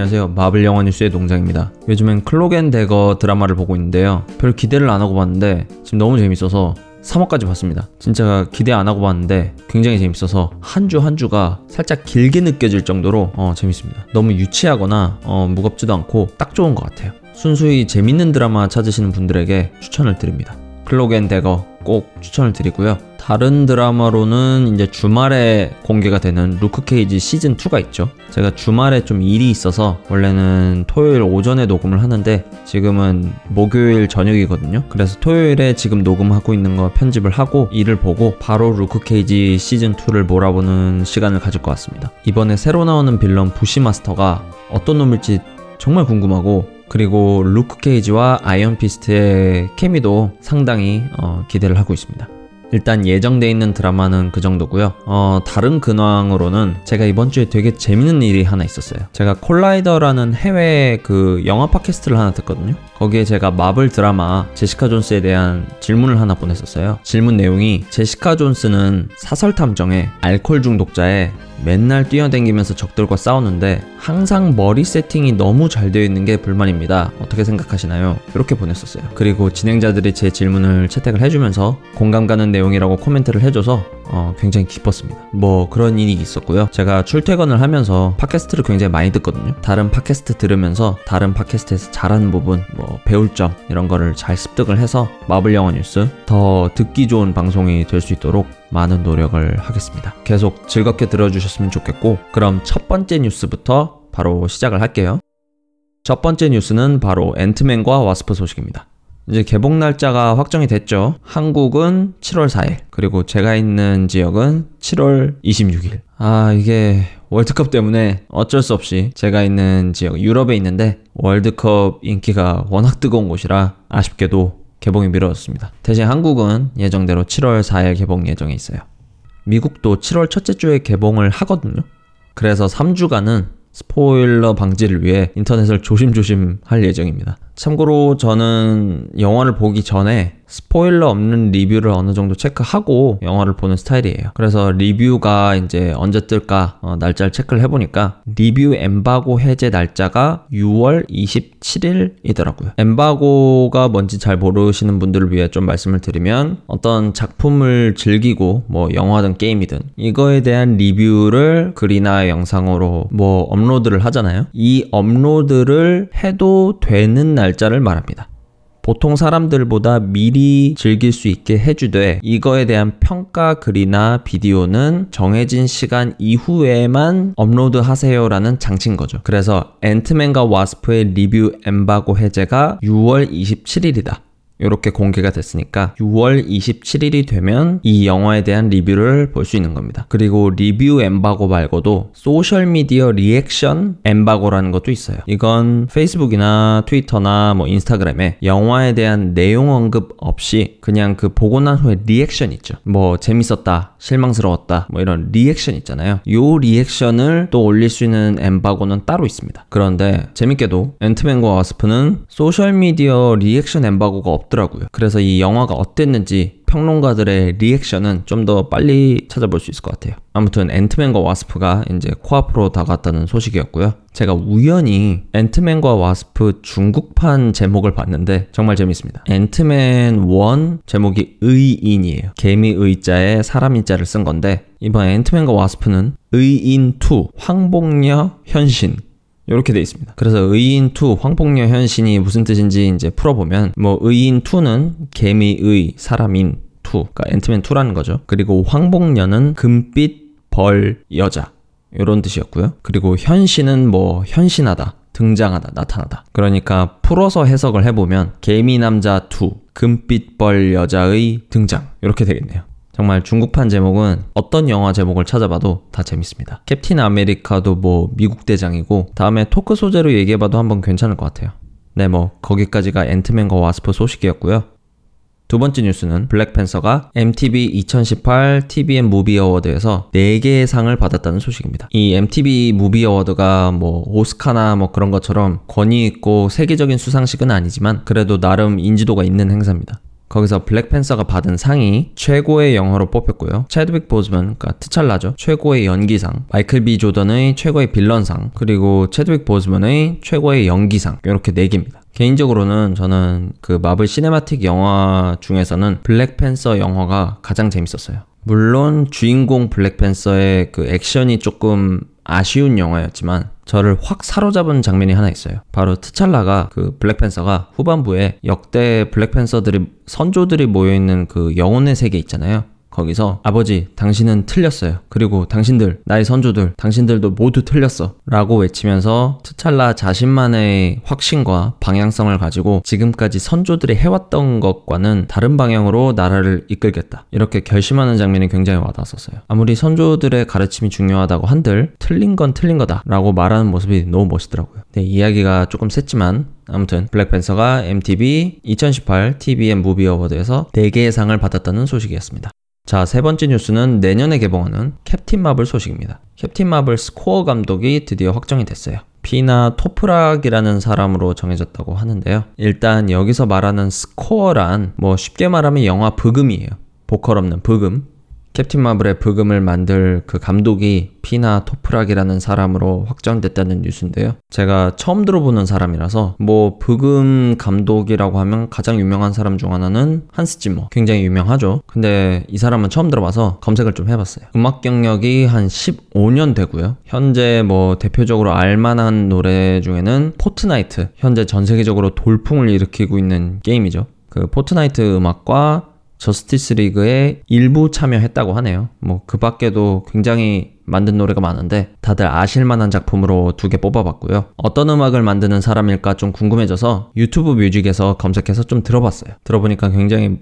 안녕하세요. 마블 영화 뉴스의 농장입니다. 요즘엔 클록 앤 대거 드라마를 보고 있는데요. 별 기대를 안 하고 봤는데 지금 너무 재밌어서 3화까지 봤습니다. 진짜 기대 안 하고 봤는데 굉장히 재밌어서 한주한 주가 살짝 길게 느껴질 정도로 어, 재밌습니다. 너무 유치하거나 어, 무겁지도 않고 딱 좋은 것 같아요. 순수히 재밌는 드라마 찾으시는 분들에게 추천을 드립니다. 클록 앤 대거 꼭 추천을 드리고요. 다른 드라마로는 이제 주말에 공개가 되는 루크 케이지 시즌 2가 있죠. 제가 주말에 좀 일이 있어서 원래는 토요일 오전에 녹음을 하는데 지금은 목요일 저녁이거든요. 그래서 토요일에 지금 녹음하고 있는 거 편집을 하고 일을 보고 바로 루크 케이지 시즌 2를 몰아보는 시간을 가질 것 같습니다. 이번에 새로 나오는 빌런 부시마스터가 어떤 놈일지 정말 궁금하고 그리고 루크 케이지와 아이언 피스트의 케미도 상당히 어, 기대를 하고 있습니다. 일단 예정돼 있는 드라마는 그 정도고요. 어, 다른 근황으로는 제가 이번 주에 되게 재밌는 일이 하나 있었어요. 제가 콜라이더라는 해외 그 영화 팟캐스트를 하나 듣거든요. 거기에 제가 마블 드라마 제시카 존스에 대한 질문을 하나 보냈었어요. 질문 내용이 제시카 존스는 사설 탐정에 알코올 중독자에 맨날 뛰어댕기면서 적들과 싸우는데 항상 머리 세팅이 너무 잘 되어 있는 게 불만입니다. 어떻게 생각하시나요? 이렇게 보냈었어요. 그리고 진행자들이 제 질문을 채택을 해주면서 공감 가는 내용 이라고 코멘트를 해줘서 어, 굉장히 기뻤습니다. 뭐 그런 일이 있었고요. 제가 출퇴근을 하면서 팟캐스트를 굉장히 많이 듣거든요. 다른 팟캐스트 들으면서 다른 팟캐스트에서 잘하는 부분, 뭐 배울 점 이런 거를 잘 습득을 해서 마블 영화 뉴스 더 듣기 좋은 방송이 될 수 있도록 많은 노력을 하겠습니다. 계속 즐겁게 들어주셨으면 좋겠고 그럼 첫 번째 뉴스부터 바로 시작을 할게요. 첫 번째 뉴스는 바로 앤트맨과 와스프 소식입니다. 이제 개봉 날짜가 확정이 됐죠. 한국은 7월 4일, 그리고 제가 있는 지역은 7월 26일. 아, 이게 월드컵 때문에 어쩔 수 없이 제가 있는 지역 유럽에 있는데 월드컵 인기가 워낙 뜨거운 곳이라 아쉽게도 개봉이 미뤄졌습니다. 대신 한국은 예정대로 7월 4일 개봉 예정에 있어요. 미국도 7월 첫째 주에 개봉을 하거든요. 그래서 3주간은 스포일러 방지를 위해 인터넷을 조심조심 할 예정입니다. 참고로 저는 영화를 보기 전에 스포일러 없는 리뷰를 어느 정도 체크하고 영화를 보는 스타일이에요. 그래서 리뷰가 이제 언제 뜰까 어, 날짜를 체크를 해보니까 리뷰 엠바고 해제 날짜가 6월 27일이더라고요. 엠바고가 뭔지 잘 모르시는 분들을 위해 좀 말씀을 드리면 어떤 작품을 즐기고 뭐 영화든 게임이든 이거에 대한 리뷰를 글이나 영상으로 뭐 업로드를 하잖아요. 이 업로드를 해도 되는 날짜를 말합니다. 보통 사람들보다 미리 즐길 수 있게 해주되 이거에 대한 평가 글이나 비디오는 정해진 시간 이후에만 업로드 하세요라는 장치인 거죠. 그래서 앤트맨과 와스프의 리뷰 엠바고 해제가 6월 27일이다. 이렇게 공개가 됐으니까 6월 27일이 되면 이 영화에 대한 리뷰를 볼 수 있는 겁니다. 그리고 리뷰 엠바고 말고도 소셜미디어 리액션 엠바고라는 것도 있어요. 이건 페이스북이나 트위터나 뭐 인스타그램에 영화에 대한 내용 언급 없이 그냥 그 보고 난 후에 리액션 있죠. 뭐 재밌었다, 실망스러웠다, 뭐 이런 리액션 있잖아요. 요 리액션을 또 올릴 수 있는 엠바고는 따로 있습니다. 그런데 재밌게도 앤트맨과 와스프는 소셜미디어 리액션 엠바고가 없 없더라고요. 그래서 이 영화가 어땠는지 평론가들의 리액션은 좀 더 빨리 찾아볼 수 있을 것 같아요. 아무튼 앤트맨과 와스프가 이제 코앞으로 다가왔다는 소식이었고요. 제가 우연히 앤트맨과 와스프 중국판 제목을 봤는데 정말 재밌습니다. 앤트맨 1 제목이 의인이에요. 개미 의자에 사람 인자를 쓴 건데 이번 앤트맨과 와스프는 의인 2 황봉녀 현신 이렇게 돼 있습니다. 그래서 의인 2 황복녀 현신이 무슨 뜻인지 이제 풀어보면 뭐 의인 2는 개미의 사람인 2, 그러니까 앤트맨 2라는 거죠. 그리고 황복녀는 금빛 벌 여자 이런 뜻이었고요. 그리고 현신은 뭐 현신하다. 등장하다, 나타나다. 그러니까 풀어서 해석을 해보면 개미 남자 2, 금빛벌 여자의 등장 이렇게 되겠네요. 정말 중국판 제목은 어떤 영화 제목을 찾아봐도 다 재밌습니다. 캡틴 아메리카도 뭐 미국 대장이고 다음에 토크 소재로 얘기해봐도 한번 괜찮을 것 같아요. 네, 뭐 거기까지가 앤트맨과 와스프 소식이었고요. 두 번째 뉴스는 블랙팬서가 MTV 2018 TV 앤 무비 어워드에서 4개의 상을 받았다는 소식입니다. 이 MTV 무비 어워드가 뭐 오스카나 뭐 그런 것처럼 권위 있고 세계적인 수상식은 아니지만 그래도 나름 인지도가 있는 행사입니다. 거기서 블랙팬서가 받은 상이 최고의 영화로 뽑혔고요. 체드윅 보즈먼, 그러니까 트찰라죠. 최고의 연기상, 마이클 비 조던의 최고의 빌런상, 그리고 체드윅 보즈먼의 최고의 연기상 이렇게 4개입니다. 개인적으로는 저는 그 마블 시네마틱 영화 중에서는 블랙팬서 영화가 가장 재밌었어요. 물론 주인공 블랙팬서의 그 액션이 조금 아쉬운 영화였지만 저를 확 사로잡은 장면이 하나 있어요. 바로 트찰라가 그 블랙팬서가 후반부에 역대 블랙팬서들이 선조들이 모여 있는 그 영혼의 세계 있잖아요. 거기서 아버지 당신은 틀렸어요. 그리고 당신들 나의 선조들 당신들도 모두 틀렸어. 라고 외치면서 트찰라 자신만의 확신과 방향성을 가지고 지금까지 선조들이 해왔던 것과는 다른 방향으로 나라를 이끌겠다. 이렇게 결심하는 장면이 굉장히 와닿았었어요. 아무리 선조들의 가르침이 중요하다고 한들 틀린 건 틀린 거다. 라고 말하는 모습이 너무 멋있더라고요. 네, 이야기가 조금 샜지만 아무튼 블랙팬서가 MTV 2018 TV 앤 무비 어워드에서 4개의 상을 받았다는 소식이었습니다. 자, 세 번째 뉴스는 내년에 개봉하는 캡틴 마블 소식입니다. 캡틴 마블 스코어 감독이 드디어 확정이 됐어요. 피나 토프락이라는 사람으로 정해졌다고 하는데요. 일단 여기서 말하는 스코어란 뭐 쉽게 말하면 영화 브금이에요. 보컬 없는 브금. 캡틴 마블의 브금을 만들 그 감독이 피나 토프락이라는 사람으로 확정됐다는 뉴스인데요. 제가 처음 들어보는 사람이라서 뭐 브금 감독이라고 하면 가장 유명한 사람 중 하나는 한스 지머. 굉장히 유명하죠. 근데 이 사람은 처음 들어봐서 검색을 좀 해봤어요. 음악 경력이 한 15년 되고요. 현재 뭐 대표적으로 알만한 노래 중에는 포트나이트. 현재 전 세계적으로 돌풍을 일으키고 있는 게임이죠. 그 포트나이트 음악과 저스티스 리그에 일부 참여했다고 하네요. 뭐 그 밖에도 굉장히 만든 노래가 많은데 다들 아실만한 작품으로 두 개 뽑아봤고요. 어떤 음악을 만드는 사람일까 좀 궁금해져서 유튜브 뮤직에서 검색해서 좀 들어봤어요. 들어보니까 굉장히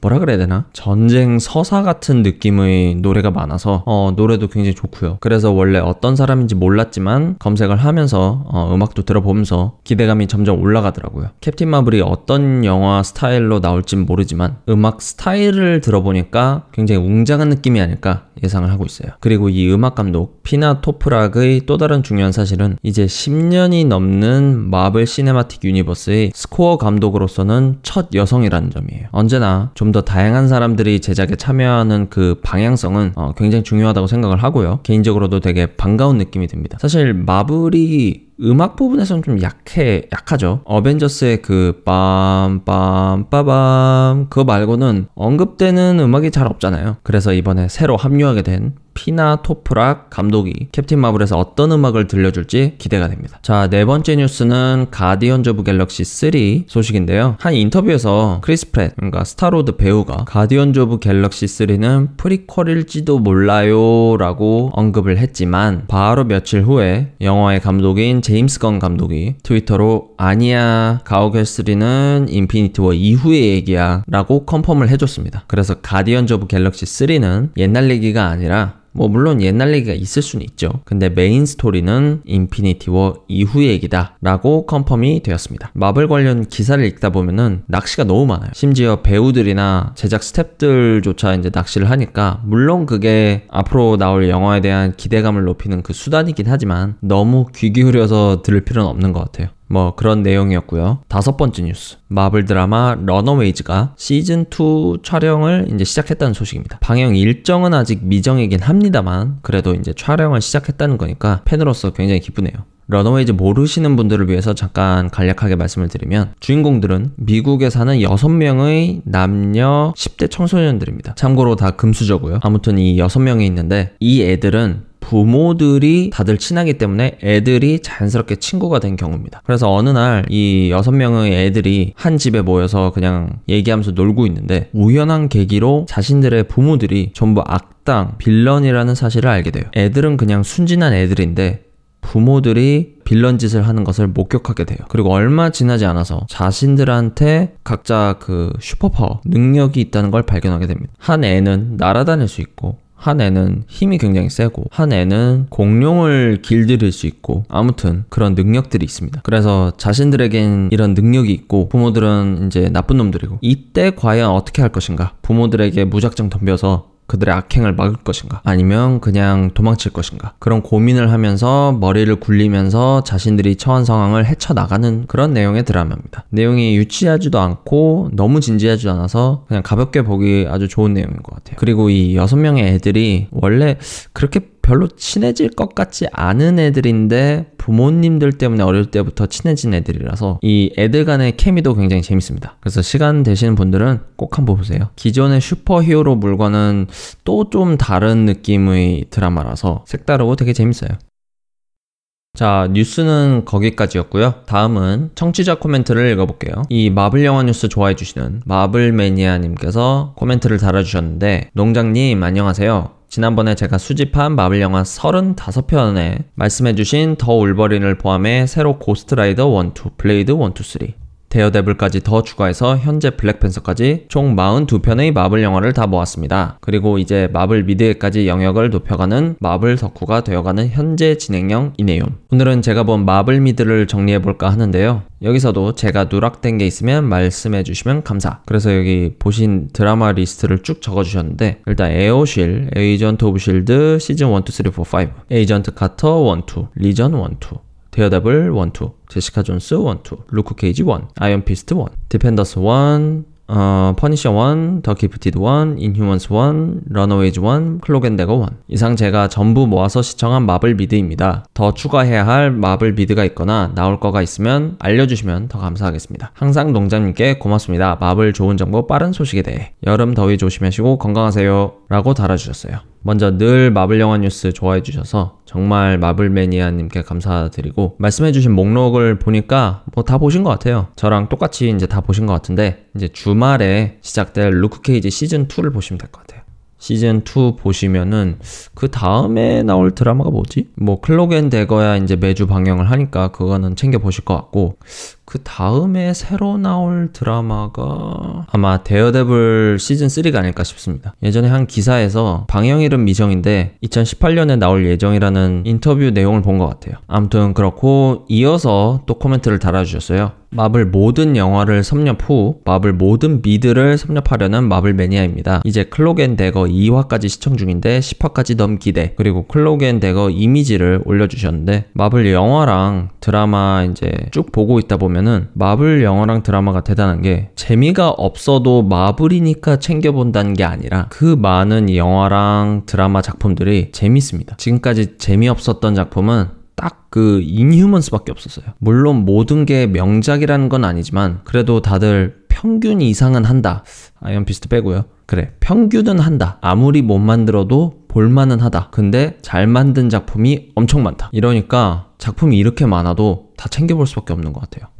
뭐라 그래야 되나? 전쟁 서사 같은 느낌의 노래가 많아서 어, 노래도 굉장히 좋고요. 그래서 원래 어떤 사람인지 몰랐지만 검색을 하면서 어, 음악도 들어보면서 기대감이 점점 올라가더라고요. 캡틴 마블이 어떤 영화 스타일로 나올진 모르지만 음악 스타일을 들어보니까 굉장히 웅장한 느낌이 아닐까 예상을 하고 있어요. 그리고 이 음악 감독 피나 토프락의 또 다른 중요한 사실은 이제 10년이 넘는 마블 시네마틱 유니버스의 스코어 감독으로서는 첫 여성이라는 점이에요. 언제나 좀 더 다양한 사람들이 제작에 참여하는 그 방향성은 어, 굉장히 중요하다고 생각을 하고요. 개인적으로도 되게 반가운 느낌이 듭니다. 사실 마블이 음악 부분에서는 좀 약해, 약하죠. 어벤져스의 그, 빰, 빰, 빠밤, 그거 말고는 언급되는 음악이 잘 없잖아요. 그래서 이번에 새로 합류하게 된 피나 토프락 감독이 캡틴 마블에서 어떤 음악을 들려줄지 기대가 됩니다. 자, 네 번째 뉴스는 가디언즈 오브 갤럭시 3 소식인데요. 한 인터뷰에서 크리스 프랫, 그러니까 스타로드 배우가 가디언즈 오브 갤럭시 3는 프리퀄일지도 몰라요 라고 언급을 했지만 바로 며칠 후에 영화의 감독인 제임스 건 감독이 트위터로 아니야 가오갤 3는 인피니티 워 이후의 얘기야 라고 confirm을 해줬습니다. 그래서 가디언즈 오브 갤럭시 3는 옛날 얘기가 아니라 뭐 물론 옛날 얘기가 있을 수는 있죠. 근데 메인 스토리는 인피니티 워 이후의 얘기다 라고 confirm이 되었습니다. 마블 관련 기사를 읽다 보면은 낚시가 너무 많아요. 심지어 배우들이나 제작 스탭들조차 이제 낚시를 하니까 물론 그게 앞으로 나올 영화에 대한 기대감을 높이는 그 수단이긴 하지만 너무 귀 기울여서 들을 필요는 없는 것 같아요. 뭐 그런 내용이었고요. 다섯 번째 뉴스. 마블 드라마 러너웨이즈가 시즌 2 촬영을 이제 시작했다는 소식입니다. 방영 일정은 아직 미정이긴 합니다만 그래도 이제 촬영을 시작했다는 거니까 팬으로서 굉장히 기쁘네요. 러너웨이즈 모르시는 분들을 위해서 잠깐 간략하게 말씀을 드리면 주인공들은 미국에 사는 6명의 남녀 10대 청소년들입니다. 참고로 다 금수저고요. 아무튼 이 6명이 있는데 이 애들은 부모들이 다들 친하기 때문에 애들이 자연스럽게 친구가 된 경우입니다. 그래서 어느 날 이 여섯 명의 애들이 한 집에 모여서 그냥 얘기하면서 놀고 있는데 우연한 계기로 자신들의 부모들이 전부 악당, 빌런이라는 사실을 알게 돼요. 애들은 그냥 순진한 애들인데 부모들이 빌런 짓을 하는 것을 목격하게 돼요. 그리고 얼마 지나지 않아서 자신들한테 각자 그 슈퍼파워, 능력이 있다는 걸 발견하게 됩니다. 한 애는 날아다닐 수 있고, 한 애는 힘이 굉장히 세고 한 애는 공룡을 길들일 수 있고 아무튼 그런 능력들이 있습니다. 그래서 자신들에겐 이런 능력이 있고 부모들은 이제 나쁜 놈들이고 이때 과연 어떻게 할 것인가 부모들에게 무작정 덤벼서 그들의 악행을 막을 것인가? 아니면 그냥 도망칠 것인가? 그런 고민을 하면서 머리를 굴리면서 자신들이 처한 상황을 헤쳐나가는 그런 내용의 드라마입니다. 내용이 유치하지도 않고 너무 진지하지 않아서 그냥 가볍게 보기 아주 좋은 내용인 것 같아요. 그리고 이 여섯 명의 애들이 원래 그렇게 별로 친해질 것 같지 않은 애들인데 부모님들 때문에 어릴 때부터 친해진 애들이라서 이 애들 간의 케미도 굉장히 재밌습니다. 그래서 시간 되시는 분들은 꼭 한번 보세요. 기존의 슈퍼 히어로 물과는 또 좀 다른 느낌의 드라마라서 색다르고 되게 재밌어요. 자, 뉴스는 거기까지였고요. 다음은 청취자 코멘트를 읽어볼게요. 이 마블 영화 뉴스 좋아해주시는 마블 매니아님께서 코멘트를 달아주셨는데, 농장님, 안녕하세요. 지난번에 제가 수집한 마블 영화 35편에 말씀해주신 더 울버린을 포함해 새로 고스트라이더 1, 2, 블레이드 1, 2, 3, 데어데블까지 더 추가해서 현재 블랙팬서까지 총 42편의 마블 영화를 다 모았습니다. 그리고 이제 마블 미드에까지 영역을 높여가는 마블 덕후가 되어가는 현재 진행형 이네요. 오늘은 제가 본 마블 미드를 정리해볼까 하는데요. 여기서도 제가 누락된 게 있으면 말씀해 주시면 감사. 그래서 여기 보신 드라마 리스트를 쭉 적어 주셨는데 일단 에오실, 에이전트 오브 실드 시즌 1, 2, 3, 4, 5 에이전트 카터 1, 2 리전 1, 2 데어데블 1, 2, 제시카 존스 1, 2, 루크 케이지 1, 아이언 피스트 1, 디펜더스 1, 어, 퍼니셔 1, 더 기프티드 1, 인휴먼스 1, 러너웨이즈 1, 클로크 앤 대거 1 이상 제가 전부 모아서 시청한 마블 미드입니다. 더 추가해야 할 마블 미드가 있거나 나올 거가 있으면 알려주시면 더 감사하겠습니다. 항상 농장님께 고맙습니다. 마블 좋은 정보 빠른 소식에 대해 여름 더위 조심하시고 건강하세요 라고 달아주셨어요. 먼저 늘 마블 영화 뉴스 좋아해 주셔서 정말 마블 매니아님께 감사드리고 말씀해 주신 목록을 보니까 뭐 다 보신 것 같아요. 저랑 똑같이 이제 다 보신 것 같은데 이제 주말에 시작될 루크 케이지 시즌 2를 보시면 될 것 같아요. 시즌 2 보시면은 그 다음에 나올 드라마가 뭐지? 뭐 Cloak and Dagger야 이제 매주 방영을 하니까 그거는 챙겨 보실 것 같고 그 다음에 새로 나올 드라마가 아마 데어데블 시즌 3가 아닐까 싶습니다. 예전에 한 기사에서 방영일은 미정인데 2018년에 나올 예정이라는 인터뷰 내용을 본 것 같아요. 아무튼 그렇고 이어서 또 코멘트를 달아주셨어요. 마블 모든 영화를 섭렵 후 마블 모든 미드를 섭렵하려는 마블 매니아입니다. 이제 Cloak and Dagger 2화까지 시청 중인데 10화까지 넘 기대 그리고 Cloak and Dagger 이미지를 올려주셨는데 마블 영화랑 드라마 이제 쭉 보고 있다 보면 은 마블 영화랑 드라마가 대단한 게 재미가 없어도 마블이니까 챙겨본다는 게 아니라 그 많은 영화랑 드라마 작품들이 재밌습니다. 지금까지 재미없었던 작품은 딱 그 인휴먼스밖에 없었어요. 물론 모든 게 명작이라는 건 아니지만 그래도 다들 평균 이상은 한다. 아이언 피스트 빼고요. 그래 평균은 한다. 아무리 못 만들어도 볼만은 하다. 근데 잘 만든 작품이 엄청 많다. 이러니까 작품이 이렇게 많아도 다 챙겨볼 수밖에 없는 것 같아요.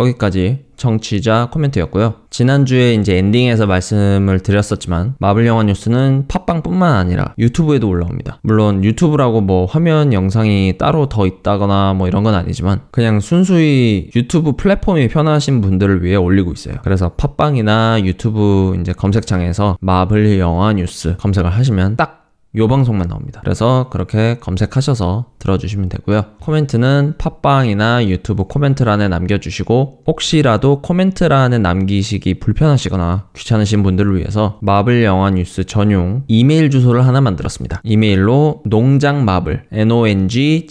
거기까지 청취자 코멘트였고요. 지난주에 이제 엔딩에서 말씀을 드렸었지만 마블 영화 뉴스는 팟빵뿐만 아니라 유튜브에도 올라옵니다. 물론 유튜브라고 뭐 화면 영상이 따로 더 있다거나 뭐 이런 건 아니지만 그냥 순수히 유튜브 플랫폼이 편하신 분들을 위해 올리고 있어요. 그래서 팟빵이나 유튜브 이제 검색창에서 마블 영화 뉴스 검색을 하시면 딱 요 방송만 나옵니다. 그래서 그렇게 검색하셔서 들어주시면 되고요. 코멘트는 팟빵이나 유튜브 코멘트란에 남겨주시고 혹시라도 코멘트란에 남기시기 불편하시거나 귀찮으신 분들을 위해서 마블 영화 뉴스 전용 이메일 주소를 하나 만들었습니다. 이메일로 농장마블 n-o-n-g-j-a-n-g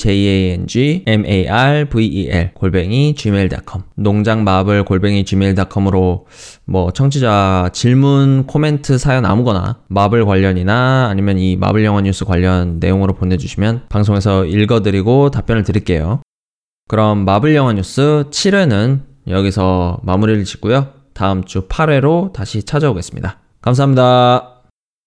m-a-r-v-e-l 골뱅이 gmail.com 농장마블 골뱅이 gmail.com으로 뭐 청취자 질문, 코멘트, 사연 아무거나 마블 관련이나 아니면 이 마블 영화 뉴스 관련 내용으로 보내주시면 방송에서 읽어드리고 답변을 드릴게요. 그럼 마블 영화 뉴스 7회는 여기서 마무리를 짓고요. 다음 주 8회로 다시 찾아오겠습니다. 감사합니다.